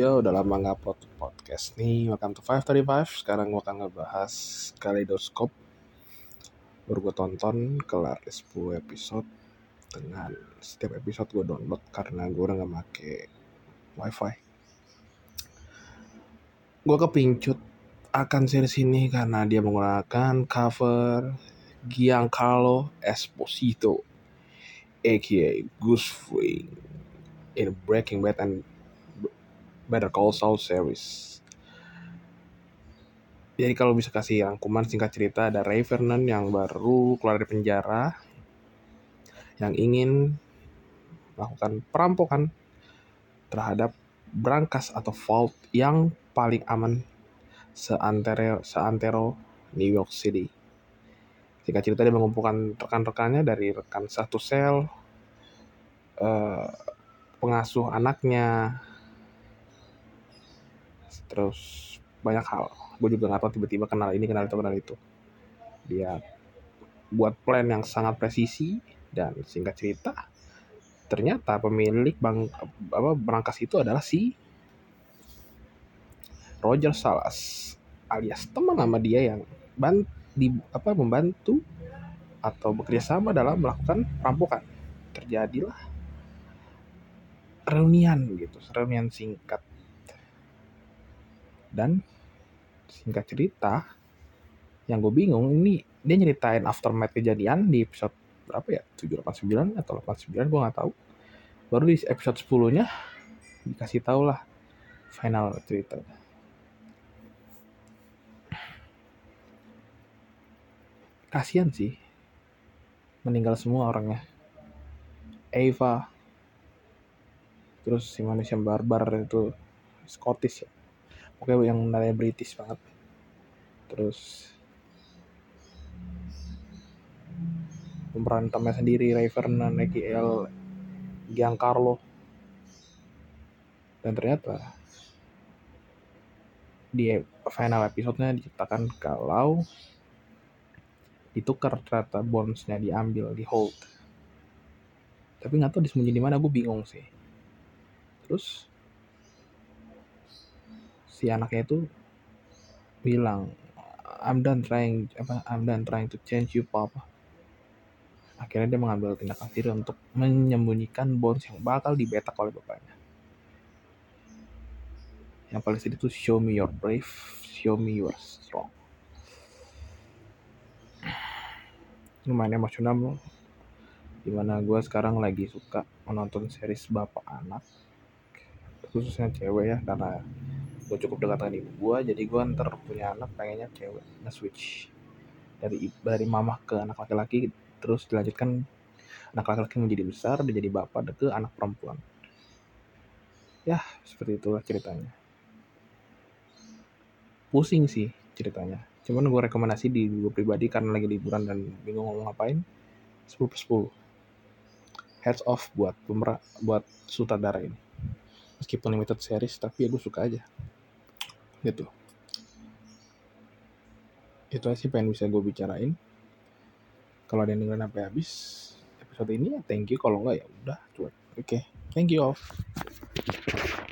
Yo, udah lama nggak upload podcast nih. Welcome to 535. Sekarang gue akan ngebahas Kaleidoskop. Baru gue tonton, kelar 10 episode. Dengan setiap episode gue download karena gue udah nggak make wifi. Gue kepincut akan series ini karena dia menggunakan cover Giancarlo Esposito aka Goose Fring in Breaking Bad and Better Call Saul series. Jadi kalau bisa kasih rangkuman singkat cerita ada Ray Vernon yang baru keluar dari penjara yang ingin melakukan perampokan terhadap brankas atau vault yang paling aman seantero, seantero New York City. Singkat cerita dia mengumpulkan rekan-rekannya dari rekan satu sel, eh, pengasuh anaknya, terus banyak hal. Gue juga nggak tahu tiba-tiba kenal ini kenal itu kenal itu. Dia buat plan yang sangat presisi dan singkat cerita ternyata pemilik bang apa berangkas itu adalah si Roger Salas alias teman nama dia yang ban, di apa membantu atau bekerja sama dalam melakukan perampokan. Terjadilah reunian gitu reunian singkat dan singkat cerita yang gue bingung ini dia nyeritain aftermath kejadian di episode berapa ya? 789 atau 89 gue nggak tahu. Baru di episode 10 nya dikasih tau lah final ceritanya. Kasihan sih meninggal semua orangnya. Eva terus si manusia barbar itu Scottish ya oke yang nilai British banget. Terus pemeran utamanya sendiri Ray Vernon, EKL, Giancarlo. Dan ternyata di final episode-nya diceritakan kalau ditukar ternyata bonusnya diambil di hold. Tapi nggak tahu disembunyi di mana gue bingung sih. Terus si anaknya itu bilang I'm done trying apa I'm done trying to change you papa. Akhirnya dia mengambil tindakan diri untuk menyembunyikan bonds yang bakal dibetak oleh bapaknya. Yang paling sedih itu show me your brave show me your strong. Lumayan emosional di mana gue sekarang lagi suka menonton series bapak anak khususnya cewek ya karena gue cukup dekat dengan ibu gue jadi gue ntar punya anak pengennya cewek nge-switch dari dari mamah ke anak laki-laki terus dilanjutkan anak laki-laki menjadi besar dia jadi bapak ke anak perempuan. Ya seperti itulah ceritanya. Pusing sih ceritanya. Cuman gue rekomendasi di gue pribadi karena lagi liburan dan bingung ngomong ngapain 10 per 10 heads off buat pemerah buat sutradara ini. Meskipun limited series tapi ya gue suka aja gitu. Itu aja sih pengen bisa gue bicarain. Kalau ada yang dengerin sampai habis episode ini ya thank you. Kalau enggak ya udah cuek. Oke okay. thank you off